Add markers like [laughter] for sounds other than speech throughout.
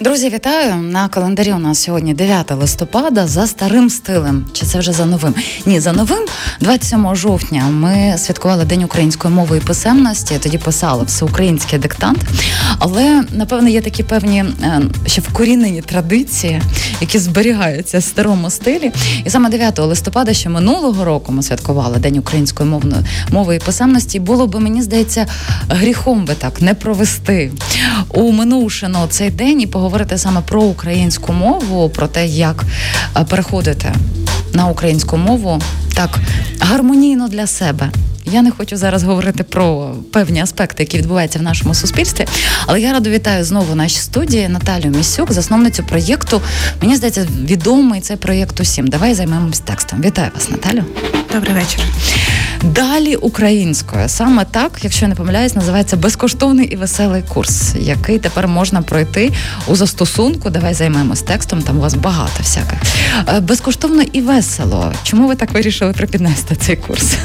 Друзі, вітаю на календарі. У нас сьогодні 9 листопада за старим стилем. Чи це вже за новим? Ні, за новим 27 жовтня. Ми святкували День української мови і писемності. Тоді писали всеукраїнський диктант. Але напевно є такі певні е, ще вкорінені традиції, які зберігаються в старому стилі. І саме 9 листопада, ще минулого року, ми святкували День української мовної мови і писемності. Було би мені здається гріхом би так не провести у минувшину цей день і поговорити говорити саме про українську мову, про те, як е, переходити на українську мову так гармонійно для себе. Я не хочу зараз говорити про певні аспекти, які відбуваються в нашому суспільстві, але я радо вітаю знову в нашій студії Наталію Місюк, засновницю проєкту. Мені здається, відомий цей проєкт усім. Давай займемось текстом. Вітаю вас, Наталю. Добрий вечір. Далі українською саме так, якщо я не помиляюсь, називається безкоштовний і веселий курс, який тепер можна пройти у застосунку. Давай займемось текстом. Там у вас багато всяких е, безкоштовно і весело. Чому ви так вирішили припіднести цей курс?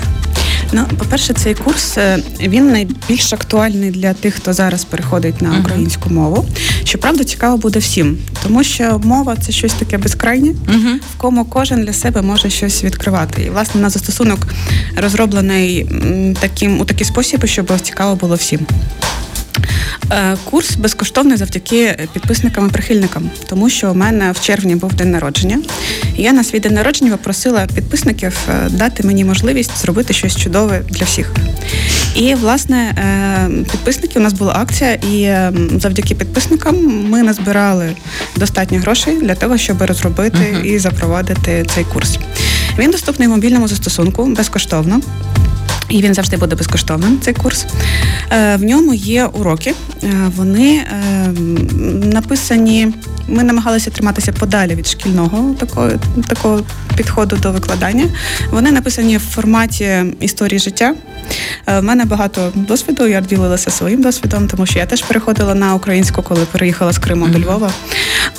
Ну, по-перше, цей курс е, він найбільш актуальний для тих, хто зараз переходить на українську uh-huh. мову. Щоправда, цікаво буде всім, тому що мова це щось таке безкрайнє, uh-huh. в кому кожен для себе може щось відкривати. І власне на застосунок розроблений таким у такий спосіб, щоб цікаво було всім. Е, курс безкоштовний завдяки підписникам і прихильникам, тому що у мене в червні був день народження. І я на свій день народження попросила підписників е, дати мені можливість зробити щось чудове для всіх. І власне е, підписники у нас була акція, і завдяки підписникам ми назбирали достатньо грошей для того, щоб розробити uh-huh. і запровадити цей курс. Він доступний в мобільному застосунку безкоштовно. І він завжди буде безкоштовним. Цей курс е, в ньому є уроки. Е, вони е, написані. Ми намагалися триматися подалі від шкільного такого такого підходу до викладання. Вони написані в форматі історії життя. В мене багато досвіду. Я ділилася своїм досвідом, тому що я теж переходила на українську, коли переїхала з Криму mm-hmm. до Львова.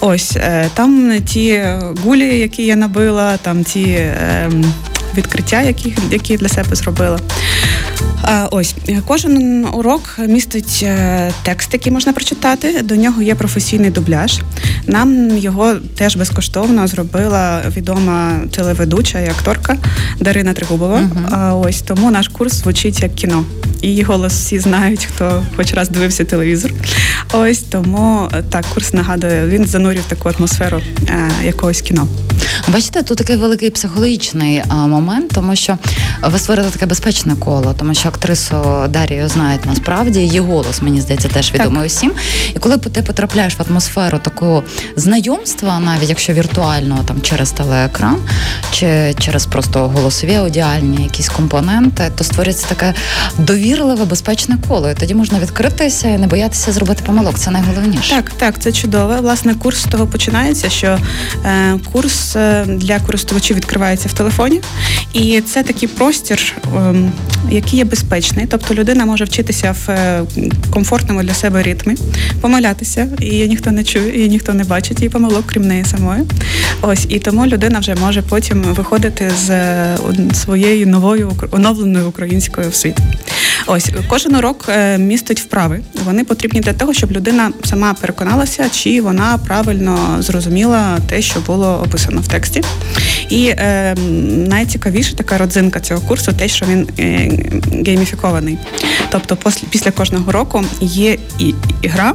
Ось там ті гулі, які я набила, там ті. Ем, відкриття, які які для себе зробила. Ось кожен урок містить е, текст, який можна прочитати. До нього є професійний дубляж. Нам його теж безкоштовно зробила відома телеведуча і акторка Дарина Тригубова. Uh-huh. Ось тому наш курс звучить як кіно. Її голос всі знають, хто хоч раз дивився телевізор. Ось тому так курс нагадує, він занурює в таку атмосферу е, якогось кіно. Бачите, тут такий великий психологічний момент, тому що ви створили таке безпечне коло, тому що актрису Дарію знають насправді її голос, мені здається, теж відомий усім. І коли ти потрапляєш в атмосферу такого знайомства, навіть якщо віртуально там через телеекран чи через просто голосові аудіальні якісь компоненти, то створюється таке довірливе, безпечне коло. І Тоді можна відкритися і не боятися зробити помилок. Це найголовніше. Так, так, це чудове. Власне, курс з того починається, що е, курс е, для користувачів відкривається в телефоні, і це такий простір, е, який є безпечний. Тобто людина може вчитися в е, комфортному для себе ритмі, помилятися, її ніхто не чує, її ніхто не бачить її помилок, крім неї самої. Ось і тому людина вже може потім виходити з е, своєю новою оновленою українською в світ. Ось кожен урок е, містить вправи. Вони потрібні для того, щоб людина сама переконалася, чи вона правильно зрозуміла те, що було описано в тексті. І е, найцікавіша така родзинка цього курсу, те, що він е, гейміфікований. Тобто, після кожного року є і гра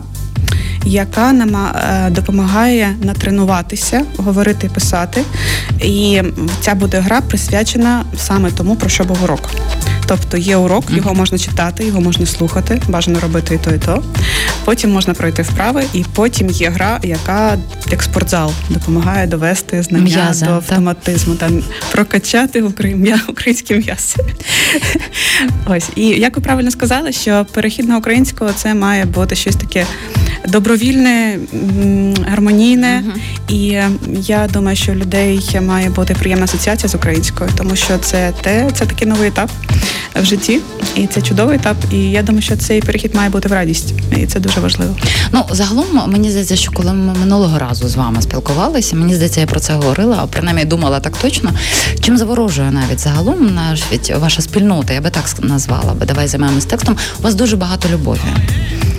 яка нам е, допомагає натренуватися, говорити, писати. І ця буде гра присвячена саме тому, про що був урок. Тобто є урок, його можна читати, його можна слухати, бажано робити і то, і то. Потім можна пройти вправи, і потім є гра, яка як спортзал допомагає довести знання М'яза, до автоматизму, та прокачати українське м'ясо. [laughs] Ось і як ви правильно сказали, що перехід на українську це має бути щось таке добровільне, гармонійне. uh І я думаю, що людей має бути приємна асоціація з українською, тому що це те, це такий новий етап в житті, і це чудовий етап. І я думаю, що цей перехід має бути в радість, і це дуже важливо. Ну загалом мені здається, що коли ми минулого разу з вами спілкувалися, мені здається, я про це говорила, а принаймні думала так точно. Чим заворожує навіть загалом навіть ваша спільнота, я би так назвала би. Давай займемось текстом. У вас дуже багато любові.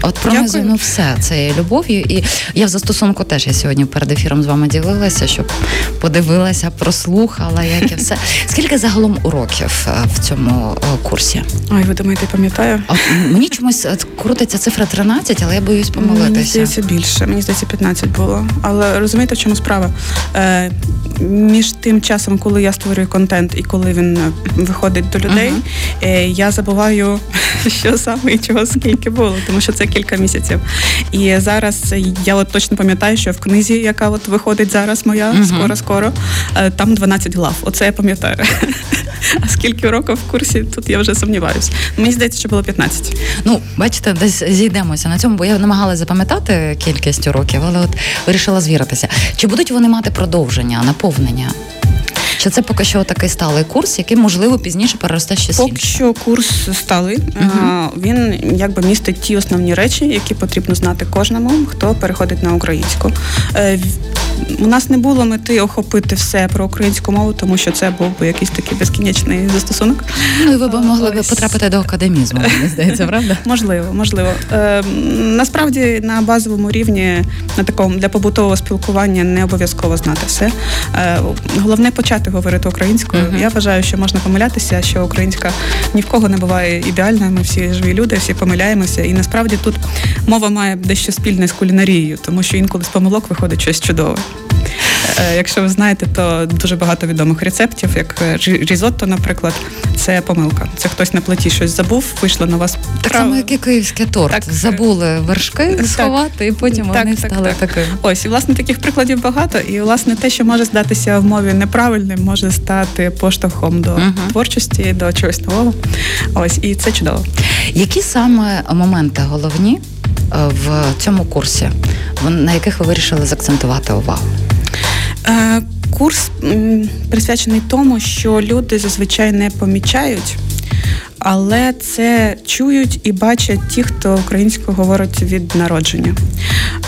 От пронизуємо все цією любов'ю. І я в застосунку теж я сьогодні перед ефіром з вами ділилася, щоб подивилася, прослухала, як і все. [laughs] Скільки загалом уроків е, в цьому е, курсі? Ой, ви думаєте, пам'ятаю? А мені чомусь е, крутиться цифра 13, але я боюсь помилитися. Мені здається більше. Мені здається, 15 було. Але розумієте, в чому справа? Е, Між тим часом, коли я створюю контент і коли він виходить до людей, uh-huh. е, я забуваю, [laughs] що саме і чого скільки було, тому що це кілька місяців. І зараз я от точно пам'ятаю, що в книзі, яка от виходить зараз, моя скоро, скоро, е, там 12 глав. Оце я пам'ятаю. [laughs] А скільки років в курсі тут я вже сумніваюся. Мені здається, що було 15. Ну, бачите, десь зійдемося на цьому, бо я намагалася запам'ятати кількість років, але от вирішила звіритися. Чи будуть вони мати продовження, наповнення? Чи це поки що такий сталий курс, який можливо пізніше переросте ще Поки що курс сталий. Uh-huh. Він якби містить ті основні речі, які потрібно знати кожному, хто переходить на українську. Е, у нас не було мети охопити все про українську мову, тому що це був би якийсь такий безкінечний застосунок. Ну і ви б могли би потрапити до академізму, мені здається, правда? [laughs] Можливо, можливо. Е, Насправді на базовому рівні, на такому для побутового спілкування не обов'язково знати все. Е, Головне почати говорити українською. Uh-huh. Я вважаю, що можна помилятися, що українська ні в кого не буває ідеальною. Ми всі живі люди, всі помиляємося. І насправді тут мова має дещо спільне з кулінарією, тому що інколи з помилок виходить щось чудове. Е, якщо ви знаєте, то дуже багато відомих рецептів, як е, різотто, наприклад, це помилка. Це хтось на плиті щось забув, вийшло на вас. Так само, як і київський торт. Так. Забули вершки сховати, і потім так, вони так, стали такими. Ось, і власне таких прикладів багато. І власне те, що може здатися в мові неправильним, може стати поштовхом до uh творчості, до чогось нового. Ось, і це чудово. Які саме моменти головні е, в цьому курсі, на яких ви вирішили закцентувати увагу? Е, курс присвячений тому, що люди зазвичай не помічають. Але це чують і бачать ті, хто українською говорить від народження.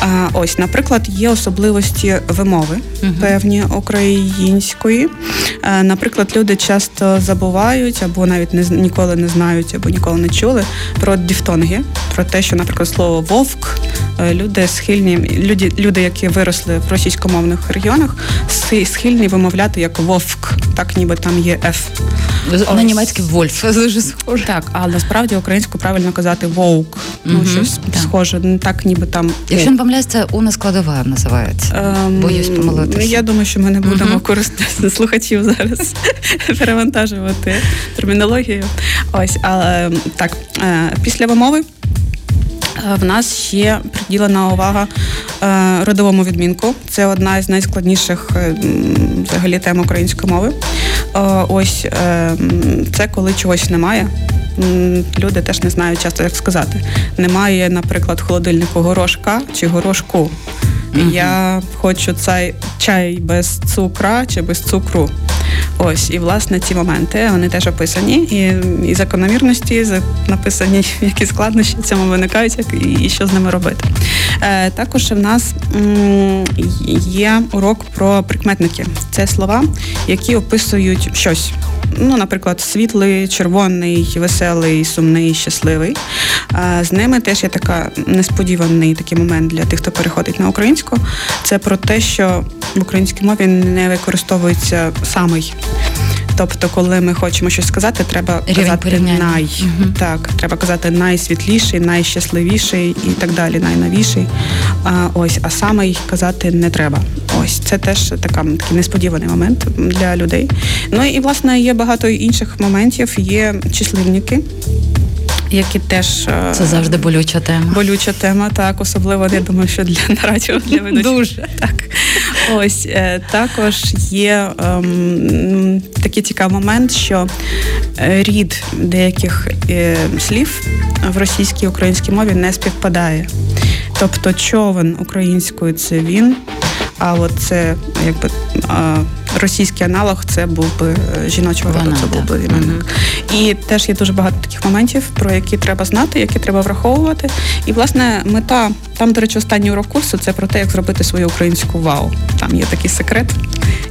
А, Ось, наприклад, є особливості вимови певні української. А, наприклад, люди часто забувають або навіть не ніколи не знають, або ніколи не чули про дифтонги, про те, що, наприклад, слово вовк Е, люди схильні, люди, люди, які виросли в російськомовних регіонах, схильні вимовляти як вовк, так ніби там є Ф. На німецький вольф [laughs] дуже схоже. Так, а насправді українську правильно казати вовк. Ну, щось схоже, не так ніби там. Якщо не помиляюсь, це у нескладова називається. Ем, Боюсь помилитися. Я думаю, що ми не будемо угу. користуватися слухачів зараз [laughs] перевантажувати термінологію. Ось, але так, е, після вимови. Е, в нас ще приділена увага е, родовому відмінку. Це одна із найскладніших взагалі тем української мови. Ось це коли чогось немає. Люди теж не знають часто, як сказати. Немає, наприклад, холодильнику горошка чи горошку. Uh-huh. Я хочу цей чай без цукра чи без цукру. Ось, і власне ці моменти вони теж описані, і і закономірності написані, [laughs] які складнощі цьому виникають, як і, і що з ними робити. Е, Також в нас м, є урок про прикметники. Це слова, які описують щось ну, наприклад, світлий, червоний, веселий, сумний, щасливий. З ними теж є така несподіваний такий момент для тих, хто переходить на українську. Це про те, що в українській мові не використовується самий. Тобто, коли ми хочемо щось сказати, треба Рівень казати порівняння. най. Угу. Так, треба казати найсвітліший, найщасливіший і так далі, найновіший. А, Ось, а саме казати не треба. Ось це теж така такий несподіваний момент для людей. Ну і власне є багато інших моментів. Є числивники які теж е, це завжди болюча тема. Болюча тема, так особливо я думаю, що для радіо для [laughs] ведучих. Дуже так. Ось е, також є ем, такий цікавий момент, що е, рід деяких е, слів в російській і українській мові не співпадає. Тобто човен українською це він, а от це якби російський аналог це був би е, жіночого роду, це був би іменник. І теж є дуже багато таких моментів, про які треба знати, які треба враховувати. І власне мета там, до речі, останній урок курсу це про те, як зробити свою українську вау. Там є такий секрет.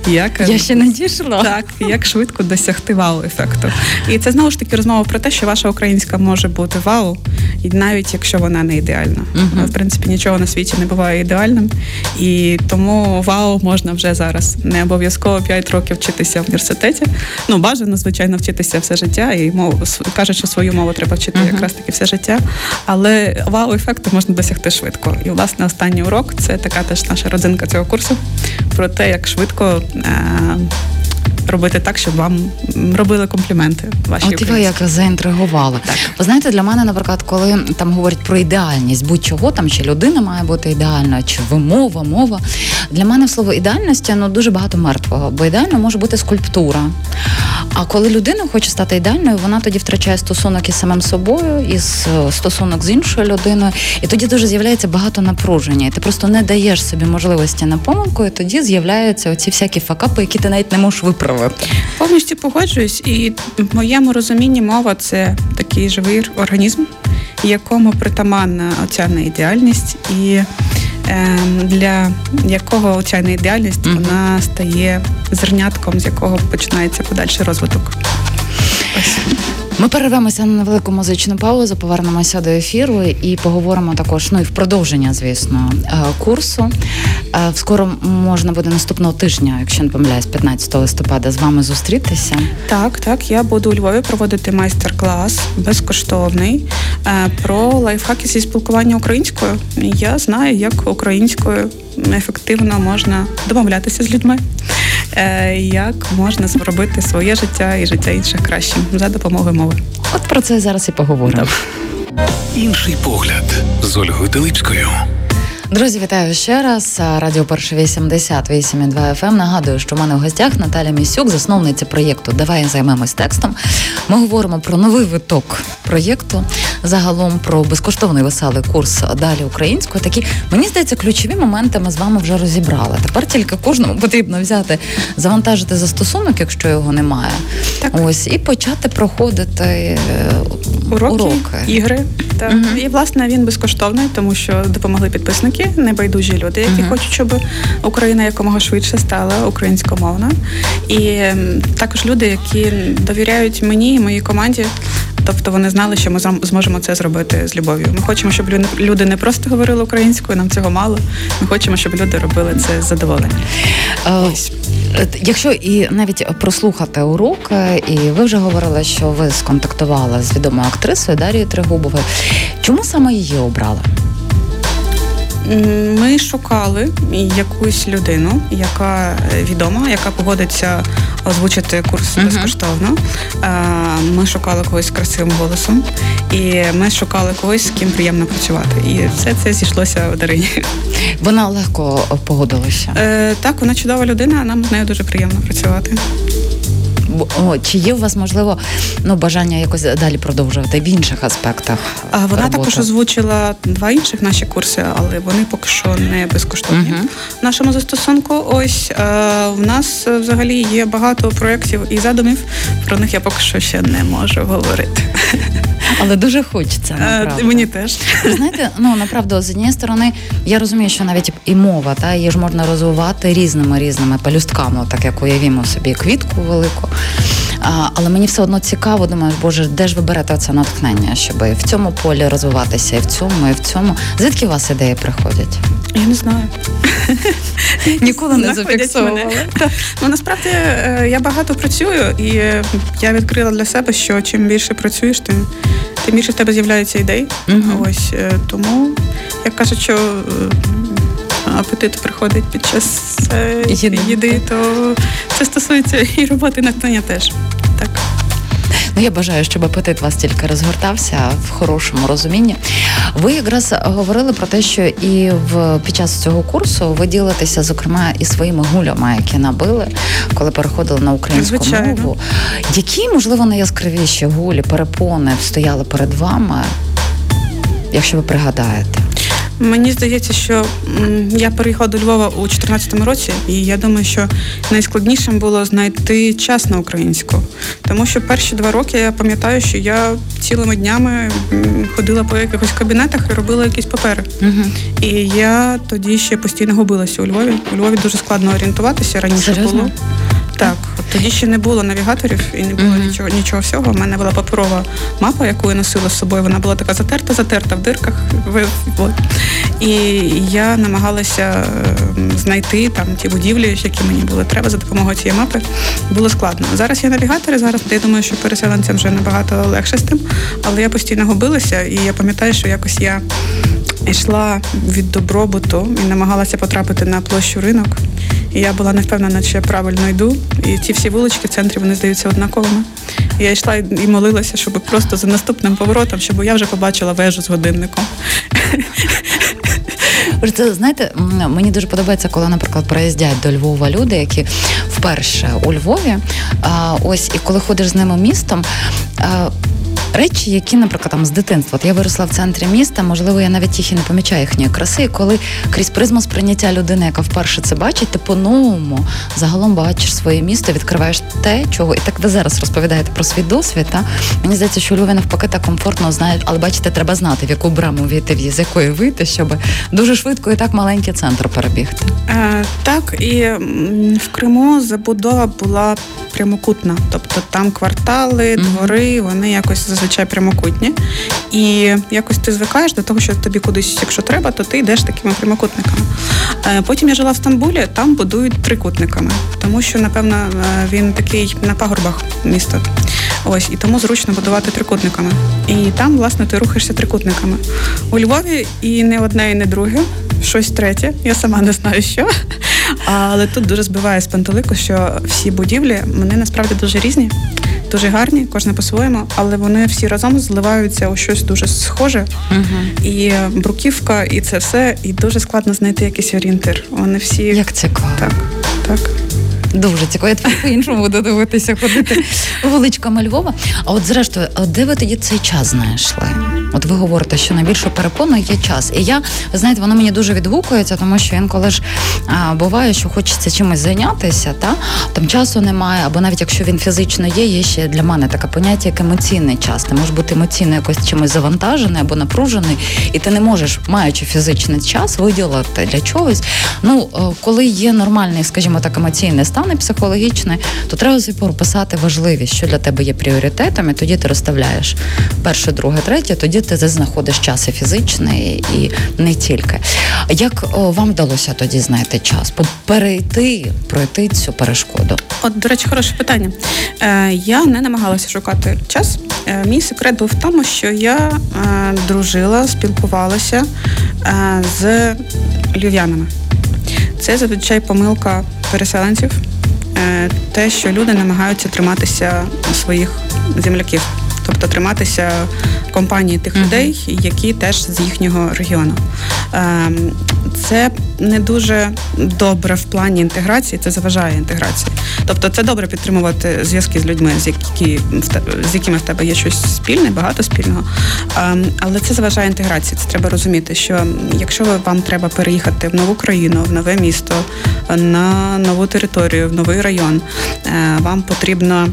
Як я ще не дійшла. Так, як швидко досягти вау-ефекту. І це знову ж таки розмова про те, що ваша українська може бути вау, і навіть якщо вона не ідеальна. Uh-huh. В принципі, нічого на світі не буває ідеальним. І тому вау можна вже зараз. Не обов'язково 5 років вчитися в університеті. Ну, бажано, звичайно, вчитися все життя. І мову кажуть, що свою мову треба вчити uh-huh. якраз таки все життя. Але вау-ефекту можна досягти швидко. І, власне, останній урок це така теж наша родзинка цього курсу про те, як швидко. Е, робити так, щоб вам робили компліменти. Ваші От і ви як заінтригували. Так. Ви знаєте, для мене, наприклад, коли там говорять про ідеальність, будь-чого там чи людина має бути ідеальна, чи вимова, мова. Для мене слово ідеальності ну дуже багато мертвого, бо ідеально може бути скульптура. А коли людина хоче стати ідеальною, вона тоді втрачає стосунок із самим собою, із е, стосунок з іншою людиною, і тоді дуже з'являється багато напруження. І ти просто не даєш собі можливості на помилку, і тоді з'являються оці всякі факапи, які ти навіть не можеш виправити. Повністю погоджуюсь, і в моєму розумінні мова це такий живий організм, якому притаманна оця неідеальність і. Ем, для якого оця неідеальність mm-hmm. вона стає зернятком, з якого починається подальший розвиток. Ось. Ми перервемося на невелику музичну паузу, повернемося до ефіру і поговоримо також. Ну і в продовження, звісно, е, курсу. Е, скоро можна буде наступного тижня, якщо не помиляюсь, 15 листопада з вами зустрітися. Так, так. Я буду у Львові проводити майстер-клас безкоштовний е, про лайфхаки зі спілкування українською. Я знаю, як українською ефективно можна домовлятися з людьми. Як можна зробити своє життя і життя інших кращим за допомогою мови? От про це зараз і поговоримо. Інший погляд з Ольгою Телипською. Друзі, вітаю ще раз. Радіо Перше 88,2 FM. Ем. Нагадую, що в мене в гостях Наталя Місюк, засновниця проєкту Давай займемось текстом. Ми говоримо про новий виток проєкту, загалом про безкоштовний веселий курс далі українською. Такі мені здається, ключові моменти ми з вами вже розібрали. Тепер тільки кожному потрібно взяти, завантажити застосунок, якщо його немає. Так. Ось і почати проходити е, уроки, уроки. ігри. Так. Угу. І власне він безкоштовний, тому що допомогли підписники такі небайдужі люди, які uh-huh. хочуть, щоб Україна якомога швидше стала українськомовна, і також люди, які довіряють мені і моїй команді. Тобто вони знали, що ми зможемо це зробити з любов'ю. Ми хочемо, щоб люди не просто говорили українською, нам цього мало. Ми хочемо, щоб люди робили це з задоволенням. Ось. Е, якщо і навіть прослухати урок, е, і ви вже говорили, що ви сконтактували з відомою актрисою Дарією Тригубовою. Чому саме її обрали? Ми шукали якусь людину, яка відома, яка погодиться озвучити курс uh-huh. безкоштовно. Ми шукали когось красивим голосом, і ми шукали когось, з ким приємно працювати. І все це зійшлося в Дарині. Вона легко погодилася. Е, Так, вона чудова людина. Нам з нею дуже приємно працювати. Чи є у вас можливо ну бажання якось далі продовжувати в інших аспектах? А вона роботи? також озвучила два інших наші курси, але вони поки що не безкоштовні. Угу. В нашому застосунку. Ось е, в нас взагалі є багато проєктів і задумів. Про них я поки що ще не можу говорити. Але дуже хочеться. Е, направду. Мені теж. Ви знаєте, ну направду, з однієї сторони, я розумію, що навіть і мова, та її ж можна розвивати різними різними пелюстками, так як уявімо собі квітку велику. А, Але мені все одно цікаво, думаю, боже, де ж ви берете це натхнення, щоб в цьому полі розвиватися, і в цьому, і в цьому. Звідки у вас ідеї приходять? Я не знаю. [laughs] Ніколи не зафіксовувала. Ну насправді е, я багато працюю, і я відкрила для себе, що чим більше працюєш, тим тим більше в тебе з'являються ідеї. Ось е, тому як кажуть, що е, апетит приходить під час їди, то це стосується і роботи натхнення теж. Так. Ну, я бажаю, щоб апетит вас тільки розгортався в хорошому розумінні. Ви якраз говорили про те, що і в під час цього курсу ви ділитеся, зокрема, і своїми гулями, які набили, коли переходили на українську Звичайно. мову. Які, можливо, найяскравіші гулі, перепони стояли перед вами, якщо ви пригадаєте? Мені здається, що я переїхала до Львова у 2014 році, і я думаю, що найскладнішим було знайти час на українську. Тому що перші два роки я пам'ятаю, що я цілими днями ходила по якихось кабінетах і робила якісь папери. Угу. І я тоді ще постійно губилася у Львові. У Львові дуже складно орієнтуватися раніше Серйозно? було. Так, тоді ще не було навігаторів і не було mm-hmm. нічого нічого всього. У мене була паперова мапа, яку я носила з собою. Вона була така затерта, затерта в дирках. І я намагалася ем, знайти там ті будівлі, які мені були треба за допомогою цієї мапи. Було складно. Зараз є навігатори. Зараз я думаю, що переселенцям вже набагато легше з тим, але я постійно губилася, і я пам'ятаю, що якось я йшла від добробуту і намагалася потрапити на площу ринок. І я була не впевнена, чи я правильно йду. І ті всі вулички в центрі вони здаються однаковими. І я йшла і молилася, щоб просто за наступним поворотом, щоб я вже побачила вежу з годинником. Це знаєте, мені дуже подобається, коли, наприклад, приїздять до Львова люди, які вперше у Львові. Ось і коли ходиш з ними містом. Речі, які, наприклад, там з дитинства. От я виросла в центрі міста, можливо, я навіть їх і не помічаю їхньої краси. І коли крізь призму сприйняття людини, яка вперше це бачить, ти по-новому загалом бачиш своє місто, відкриваєш те, чого. І так ви зараз розповідаєте про свій досвід. Та? Мені здається, що Львові навпаки так комфортно знають, але бачите, треба знати, в яку браму війти, з якої вийти, щоб дуже швидко і так маленький центр перебігти. Е, Так, і в Криму забудова була прямокутна, тобто там квартали, двори, вони якось зазвичай прямокутні. І якось ти звикаєш до того, що тобі кудись, якщо треба, то ти йдеш такими прямокутниками. Е, потім я жила в Стамбулі, там будують трикутниками, тому що, напевно, е, він такий на пагорбах міста. Ось і тому зручно будувати трикутниками. І там, власне, ти рухаєшся трикутниками. У Львові і не одне, і не друге, щось третє. Я сама не знаю що. Але тут дуже збиває з пантелику, що всі будівлі вони насправді дуже різні дуже гарні, кожне по-своєму, але вони всі разом зливаються у щось дуже схоже. Угу. І бруківка, і це все, і дуже складно знайти якийсь орієнтир. Вони всі як це класно. Так, так. Дуже цікаво, я тепер по-іншому буду дивитися, ходити вуличками Львова. А от зрештою, де ви тоді цей час знайшли? От ви говорите, що найбільше перепоною є час. І я, знаєте, воно мені дуже відгукується, тому що інколи ж а, буває, що хочеться чимось зайнятися, та там часу немає, або навіть якщо він фізично є, є ще для мене таке поняття, як емоційний час. Ти можеш бути емоційно якось чимось завантажений або напружений, і ти не можеш, маючи фізичний час, виділити для чогось. Ну, е, коли є нормальний, скажімо так, емоційний стан і психологічний, то треба прописати важливість, що для тебе є пріоритетом, і тоді ти розставляєш перше, друге, третє, тоді ти знаходиш час і фізичний, і не тільки. Як о, вам вдалося тоді знайти час? перейти, пройти цю перешкоду? От, до речі, хороше питання. Е, Я не намагалася шукати час. Е, Мій секрет був в тому, що я е, дружила, спілкувалася е, з львів'янами. Це зазвичай помилка переселенців. Е, те, що люди намагаються триматися своїх земляків тобто триматися компанії тих uh-huh. людей, які теж з їхнього регіону. Ем, це не дуже добре в плані інтеграції, це заважає інтеграції. Тобто, це добре підтримувати зв'язки з людьми, з які з якими в тебе є щось спільне, багато спільного. Ем, але це заважає інтеграції. Це треба розуміти, що якщо вам треба переїхати в нову країну, в нове місто, на нову територію, в новий район, е, вам потрібно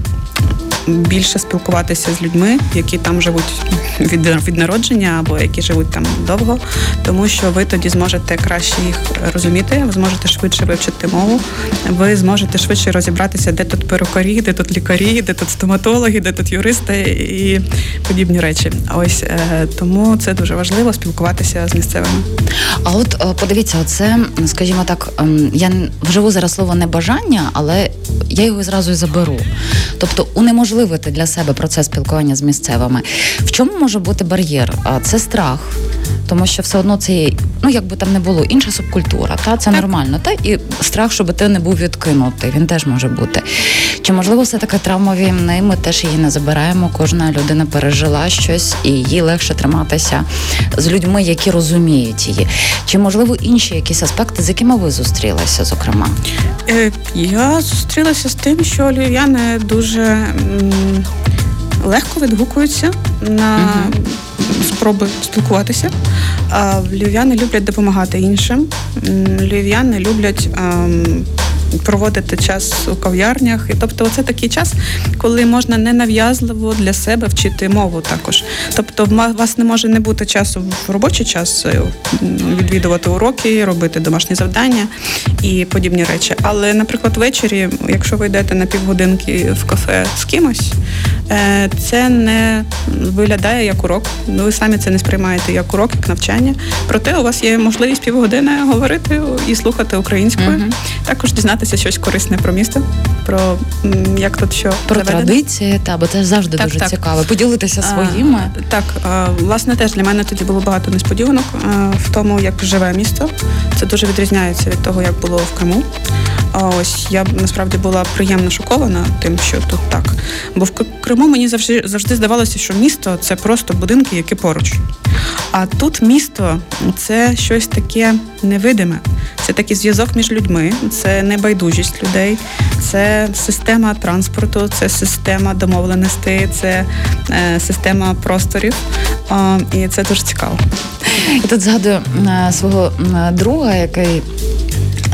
більше спілкуватися з людьми, які там живуть від від народження або які живуть там довго, тому що ви тоді зможете краще їх розуміти, ви зможете швидше вивчити мову, ви зможете швидше розібратися, де тут перукарі, де тут лікарі, де тут стоматологи, де тут юристи і подібні речі. Ось е, тому це дуже важливо спілкуватися з місцевими. А от е, подивіться, оце, скажімо так, ем, я вживу зараз слово небажання, але я його зразу і заберу. Тобто унеможливити для себе процес спілкування з місцевими. В чому може бути бар'єр? Це страх. Тому що все одно це ну якби там не було інша субкультура, та це нормально. Та і страх, щоб ти не був відкинутий, він теж може бути. Чи можливо все таке травма війни? Ми теж її не забираємо. Кожна людина пережила щось, і їй легше триматися з людьми, які розуміють її. Чи можливо інші якісь аспекти, з якими ви зустрілися, зокрема? Е, я зустрілася з тим, що львів'яни дуже легко відгукуються на. Спроби спілкуватися. Львів'яни люблять допомагати іншим. Львів'яни люблять. Проводити час у кав'ярнях. І тобто, це такий час, коли можна ненав'язливо для себе вчити мову також. Тобто, у вас не може не бути часу в робочий час е, відвідувати уроки, робити домашні завдання і подібні речі. Але, наприклад, ввечері, якщо ви йдете на півгодинки в кафе з кимось, е, це не виглядає як урок. Ви самі це не сприймаєте як урок, як навчання. Проте у вас є можливість півгодини говорити і слухати українською. Uh-huh. Також дізнатися щось корисне про місто, про як тут що про заведено. традиції, та бо це завжди так, дуже так. цікаво. Поділитися своїми. А, так, а, власне, теж для мене тоді було багато несподіванок а, в тому, як живе місто. Це дуже відрізняється від того, як було в Криму. А ось я насправді була приємно шокована тим, що тут так. Бо в Криму мені завжди завжди здавалося, що місто це просто будинки, які поруч. А тут місто це щось таке невидиме. Це такий зв'язок між людьми, це небайдужість людей, це система транспорту, це система домовленостей, це е, система просторів. Е, і це дуже цікаво. Я тут згадую е, свого друга, який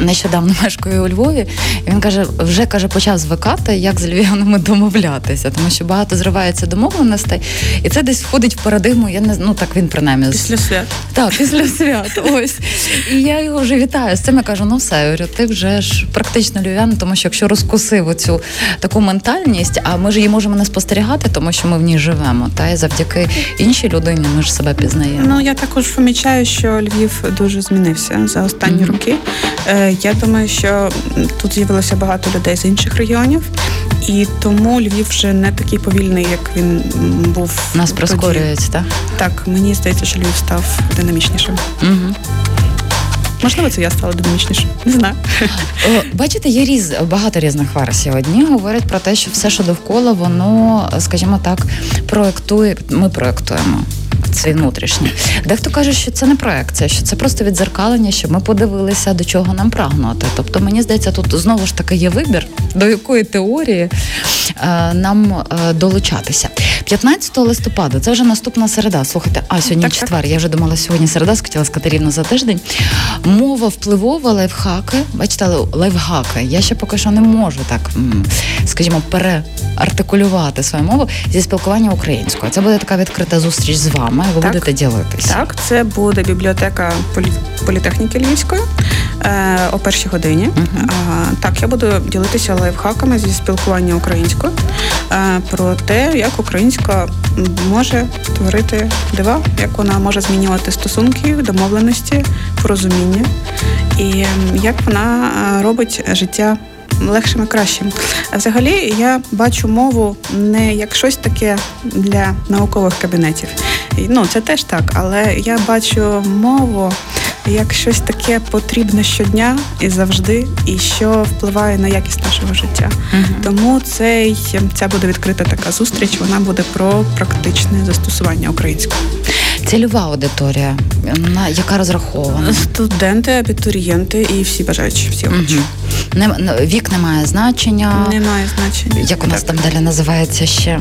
нещодавно мешкаю у Львові, і він каже, вже каже, почав звикати, як з львів'янами домовлятися, тому що багато зривається домовленостей, і це десь входить в парадигму. Я не ну так він принаймні після свят. Так, після свят. Ось і я його вже вітаю. З цим я кажу, ну все, я говорю, ти вже ж практично львів'ян, тому що якщо розкусив оцю таку ментальність, а ми ж її можемо не спостерігати, тому що ми в ній живемо. Та і завдяки іншій людині ми ж себе пізнаємо. Ну я також помічаю, що Львів дуже змінився за останні mm-hmm. роки. Я думаю, що тут з'явилося багато людей з інших регіонів, і тому Львів вже не такий повільний, як він був. Нас прискорюється, так? Так, мені здається, що Львів став динамічнішим. Угу. Можливо, це я стала динамічніше. Не знаю. Бачите, є різ багато різних версій. Одні говорять про те, що все, що довкола, воно, скажімо так, проектує. Ми проектуємо свій внутрішній. Дехто каже, що це не проекція, що це просто відзеркалення, щоб ми подивилися, до чого нам прагнути. Тобто, мені здається, тут знову ж таки є вибір, до якої теорії е, нам е, долучатися. 15 листопада, це вже наступна середа. Слухайте, а сьогодні так, четвер. Так. Я вже думала, сьогодні середа, скотіла сказати рівно за тиждень. Мова впливова, лайфхаки. Бачите, лайфхаки. Я ще поки що не можу так, скажімо, переартикулювати свою мову зі спілкування українською. Це буде така відкрита зустріч з вами. Ви так, будете ділитися. Так, це буде бібліотека політехніки Львівської е, о першій годині. Uh-huh. Так, я буду ділитися лайфхаками зі спілкування українською е, про те, як українська може творити дива, як вона може змінювати стосунки, домовленості, порозуміння, і як вона е, робить життя легшим і кращим. А взагалі я бачу мову не як щось таке для наукових кабінетів. Ну це теж так, але я бачу мову. Як щось таке потрібне щодня і завжди, і що впливає на якість нашого життя. uh Тому цей ця буде відкрита така зустріч. Вона буде про практичне застосування української. Цільова аудиторія, на яка розрахована? Студенти, абітурієнти і всі бажаючі, всі охочі. Угу. Не, вік не має значення. Немає значення. Як у нас так. там далі називається ще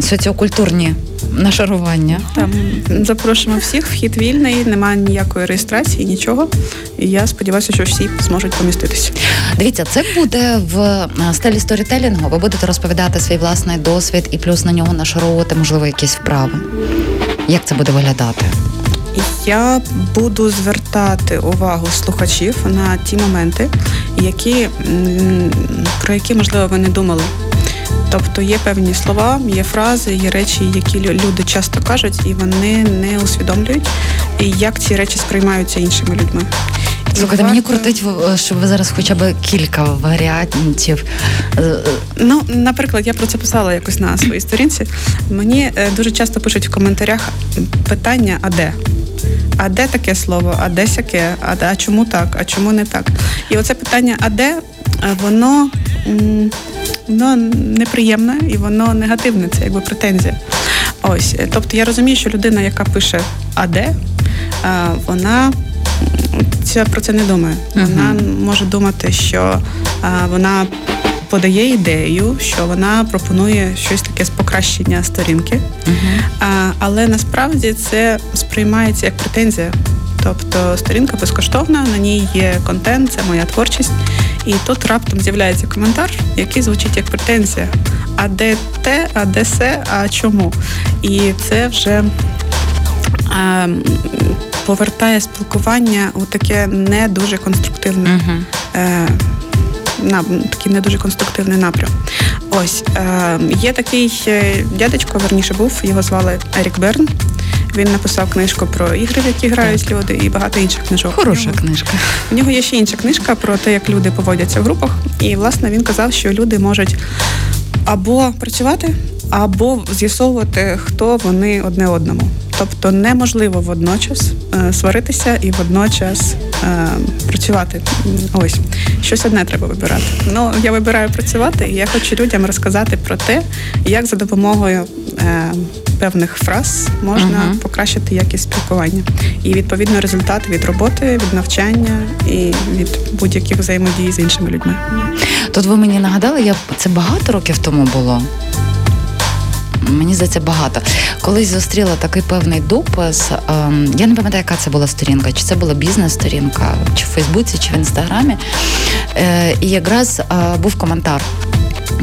соціокультурні нашарування? Там запрошуємо всіх, вхід вільний, немає ніякої реєстрації, нічого. І я сподіваюся, що всі зможуть поміститися. Дивіться, це буде в е, стилі сторітелінгу. Ви будете розповідати свій власний досвід і плюс на нього нашаровувати, можливо, якісь вправи. Як це буде виглядати? Я буду звертати увагу слухачів на ті моменти, які про які можливо ви не думали. Тобто є певні слова, є фрази, є речі, які люди часто кажуть, і вони не усвідомлюють, як ці речі сприймаються іншими людьми. Слухайте, мені крутить, щоб ви зараз хоча б кілька варіантів. Ну, наприклад, я про це писала якось на своїй сторінці. Мені е, дуже часто пишуть в коментарях питання, а де? А де таке слово? А де сяке? А, а чому так? А чому не так? І оце питання, а де воно воно неприємне і воно негативне, це якби претензія. Ось, тобто я розумію, що людина, яка пише а де, вона ця про це не думає. Вона може думати, що вона подає ідею, що вона пропонує щось таке з покращення сторінки, а, але насправді це сприймається як претензія. Тобто сторінка безкоштовна, на ній є контент, це моя творчість. І тут раптом з'являється коментар, який звучить як претензія. А де те, а де се, а чому? І це вже повертає спілкування у таке не дуже конструктивне. Е, на такий не дуже конструктивний напрям. Ось е, є такий е, дядечко, верніше був, його звали Ерік Берн. Він написав книжку про ігри, в які грають люди, і багато інших книжок. Хороша нього- книжка. У нього є ще інша книжка про те, як люди поводяться в групах. І власне він казав, що люди можуть або працювати, або з'ясовувати, хто вони одне одному. Тобто неможливо водночас е, сваритися і водночас е, працювати. Ось щось одне треба вибирати. Ну я вибираю працювати, і я хочу людям розказати про те, як за допомогою е, певних фраз можна Мгм. покращити якість спілкування. І відповідно результат від роботи, від навчання і від будь-яких взаємодій з іншими людьми. Тут ви мені нагадали, я це багато років тому було. Мені здається, багато. Колись зустріла такий певний допис. ем, я не пам'ятаю, яка це була сторінка, чи це була бізнес-сторінка, чи в Фейсбуці, чи в інстаграмі. Е, і якраз е, був коментар.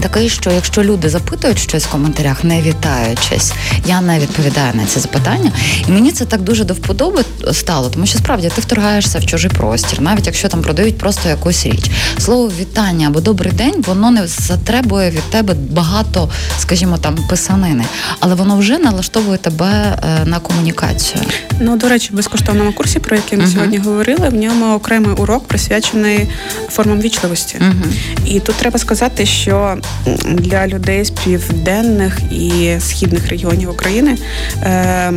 Такий, що якщо люди запитують щось в коментарях, не вітаючись, я не відповідаю на ці запитання. І мені це так дуже до вподоби стало, тому що справді ти вторгаєшся в чужий простір, навіть якщо там продають просто якусь річ. Слово вітання або добрий день, воно не затребує від тебе багато, скажімо, там писанини, але воно вже налаштовує тебе е, на комунікацію. Ну, до речі, в безкоштовному курсі, про який ми Мгм. сьогодні говорили, в ньому окремий урок присвячений формам вічливості. Угу. І тут треба сказати, що для людей з південних і східних регіонів України е,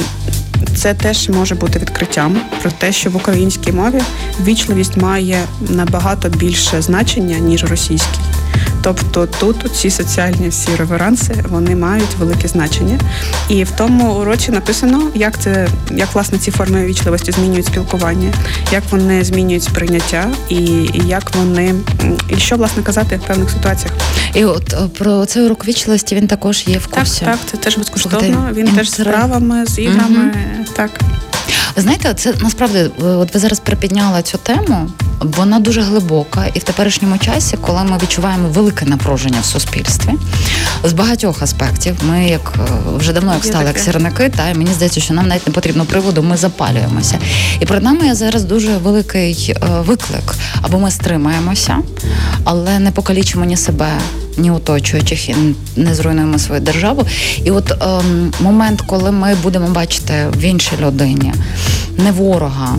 це теж може бути відкриттям про те, що в українській мові вічливість має набагато більше значення ніж російській. Тобто тут ці соціальні всі реверанси вони мають велике значення. І в тому уроці написано, як це як власне ці форми вічливості змінюють спілкування, як вони змінюють сприйняття, і, і як вони і що власне казати в певних ситуаціях. І от е, про цей урок вічливості він також є в Так, курсі. так, це теж безкоштовно. Він теж з правами, з іграми. Так. Знаєте, це насправді, е, от ви зараз припідняли цю тему. Вона дуже глибока, і в теперішньому часі, коли ми відчуваємо велике напруження в суспільстві з багатьох аспектів, ми як е, вже давно як стали як сірники, та і мені здається, що нам навіть не потрібно приводу, ми запалюємося. І перед нами є зараз дуже великий е, виклик, або ми стримаємося, але не покалічимо ні себе. Ні оточуючих і не зруйнуємо свою державу. І от ем, момент, коли ми будемо бачити в іншій людині не ворога,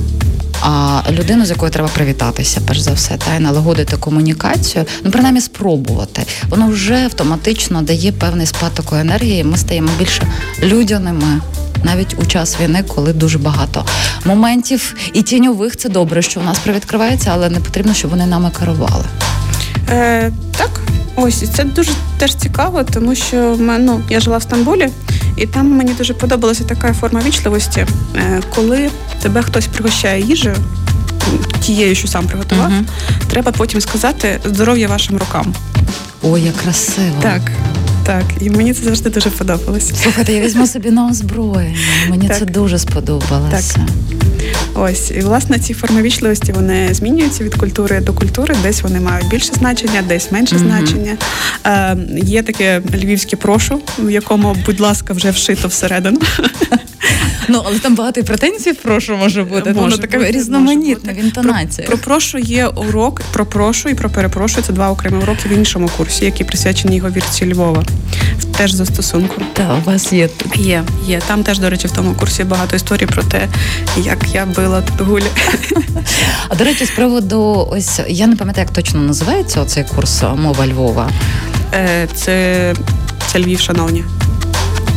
а людину, з якою треба привітатися, перш за все, та й налагодити комунікацію, ну принаймні спробувати. Воно вже автоматично дає певний спад такої енергії. Ми стаємо більше людяними. Навіть у час війни, коли дуже багато моментів і тіньових, це добре, що у нас привідкривається, але не потрібно, щоб вони нами керували. Е, так, ось і це дуже теж цікаво, тому що ну, я жила в Стамбулі, і там мені дуже подобалася така форма вічливості, е, коли тебе хтось пригощає їжею, тією, що сам приготував, Мгм. треба потім сказати здоров'я вашим рукам. Ой, як красиво. Так, так. І мені це завжди дуже подобалось. Слухайте, я візьму собі на [laughs] озброєння. Мені Так. це дуже сподобалося. Ось, і власне ці форми вічливості вони змінюються від культури до культури. Десь вони мають більше значення, десь менше Мгм. значення. Е, є таке львівське прошу, в якому, будь ласка, вже вшито всередину. Ну, але там багато і претензій, прошу, може бути. Воно в може бути. Про прошу є урок, про прошу і про перепрошую. Це два окремі уроки в іншому курсі, які присвячені його вірці Львова. Теж застосунку. Та, у вас є тут. Є, є. Там теж, до речі, в тому курсі багато історій про те, як я била тут гулі. А до речі, з приводу ось я не пам'ятаю, як точно називається оцей курс мова Львова. Е, Це, це Львів, шановні.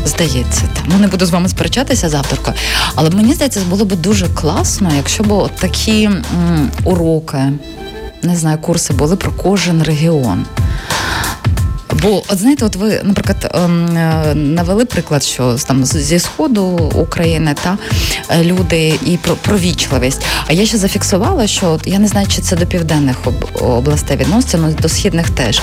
Здається, там. Ну не буду з вами сперечатися з. Але мені здається, було б дуже класно, якщо б от такі м, уроки, не знаю, курси були про кожен регіон. Бо от знаєте, от ви, наприклад, ем, е, навели приклад, що там зі сходу України та е, люди і про провічливість. А я ще зафіксувала, що от, я не знаю, чи це до південних об- областей відноситься, ну до східних теж.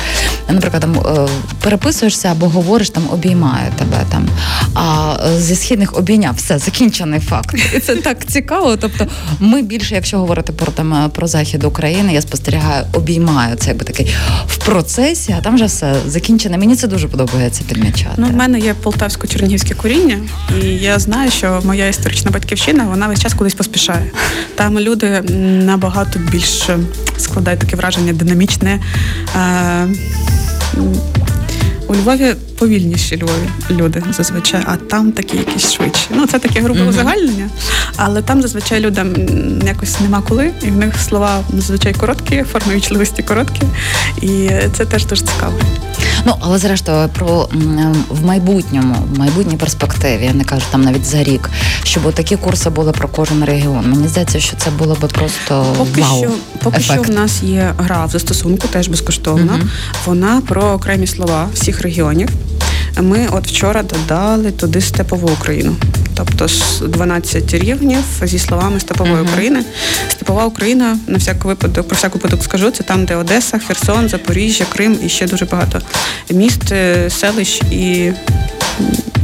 Наприклад, там е, переписуєшся або говориш там обіймаю тебе там. А зі східних обійняв все закінчений факт. І це так цікаво. Тобто, ми більше, якщо говорити про там про захід України, я спостерігаю, обіймаю це якби такий в процесі, а там вже все закінчене. Мені це дуже подобається підмічати. Ну, в мене є полтавсько-чернігівське коріння, і я знаю, що моя історична батьківщина вона весь час кудись поспішає. Там люди набагато більш е, складають таке враження динамічне. Е, у Львові повільніші Львові люди зазвичай, а там такі якісь швидші. Ну це таке грубе узагальнення, але там зазвичай людям якось нема коли, і в них слова зазвичай короткі, форми вічливості короткі, і це теж дуже цікаво. Ну але зрештою про в майбутньому, в майбутній перспективі, я не кажу там навіть за рік, щоб такі курси були про кожен регіон. Мені здається, що це було би просто Поки вау. що, поки ефект. що в нас є гра в застосунку, теж безкоштовна. Мгм. Вона про окремі слова всіх регіонів. Ми от вчора додали туди степову Україну. Тобто з 12 рівнів зі словами степової Мгм. України. Степова Україна, на всяк випадок, про всяк випадок скажу, це там, де Одеса, Херсон, Запоріжжя, Крим і ще дуже багато міст, е, селищ і,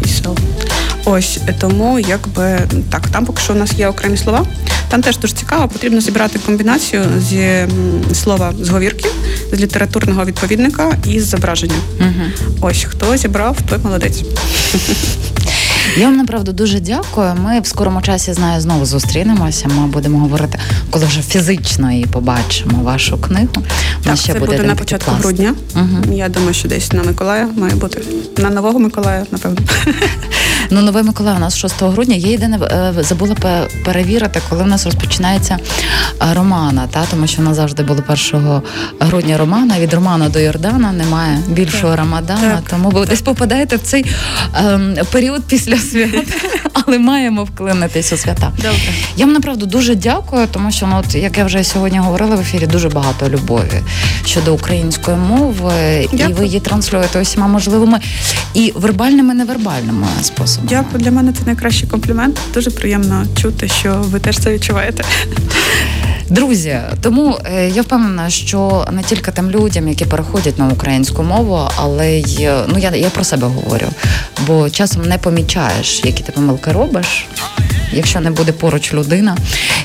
і сел. Ось тому, якби так, там поки що у нас є окремі слова. Там теж дуже цікаво, потрібно зібрати комбінацію зі слова зговірки, з літературного відповідника і з зображення. Мгм. Ось хто зібрав, той молодець. Я вам направду дуже дякую. Ми в скорому часі знаю знову зустрінемося. Ми будемо говорити, коли вже фізично її побачимо. Вашу книгу. Так, ще це буде на початку пласт. грудня. Мгм. Я думаю, що десь на Миколая має бути. На нового Миколая, напевно. Ну, новий Миколай у нас 6 грудня. Я єдине забула перевірити, коли в нас розпочинається е, романа, та тому що в нас завжди було 1 грудня романа. Від Романа до Йордана немає більшого рамадана. Так. Тому ви десь попадаєте в цей ем, період після свят, [laughs] але маємо вклинитись у свята. Добре. Я вам направду дуже дякую, тому що ну, от, як я вже сьогодні говорила в ефірі, дуже багато любові щодо української мови, і ви її транслюєте усіма можливими і вербальними, і невербальними способами. Дякую. Для мене це найкращий комплімент. Дуже приємно чути, що ви теж це відчуваєте. Друзі, тому е, я впевнена, що не тільки тим людям, які переходять на українську мову, але й е, ну я, я про себе говорю, бо часом не помічаєш, які ти помилки робиш, якщо не буде поруч людина.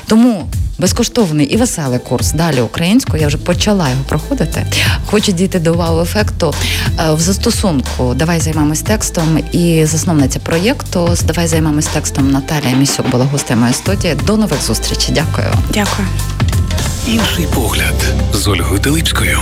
Тому безкоштовний і веселий курс далі українською. Я вже почала його проходити. Хочу дійти до вау-ефекту е, в застосунку. Давай займемось текстом і засновниця проєкту. Давай займемось текстом Наталія Місюк була гостем моєї студії. До нових зустрічей. Дякую. Дякую. Інший погляд з Ольгою Телипською.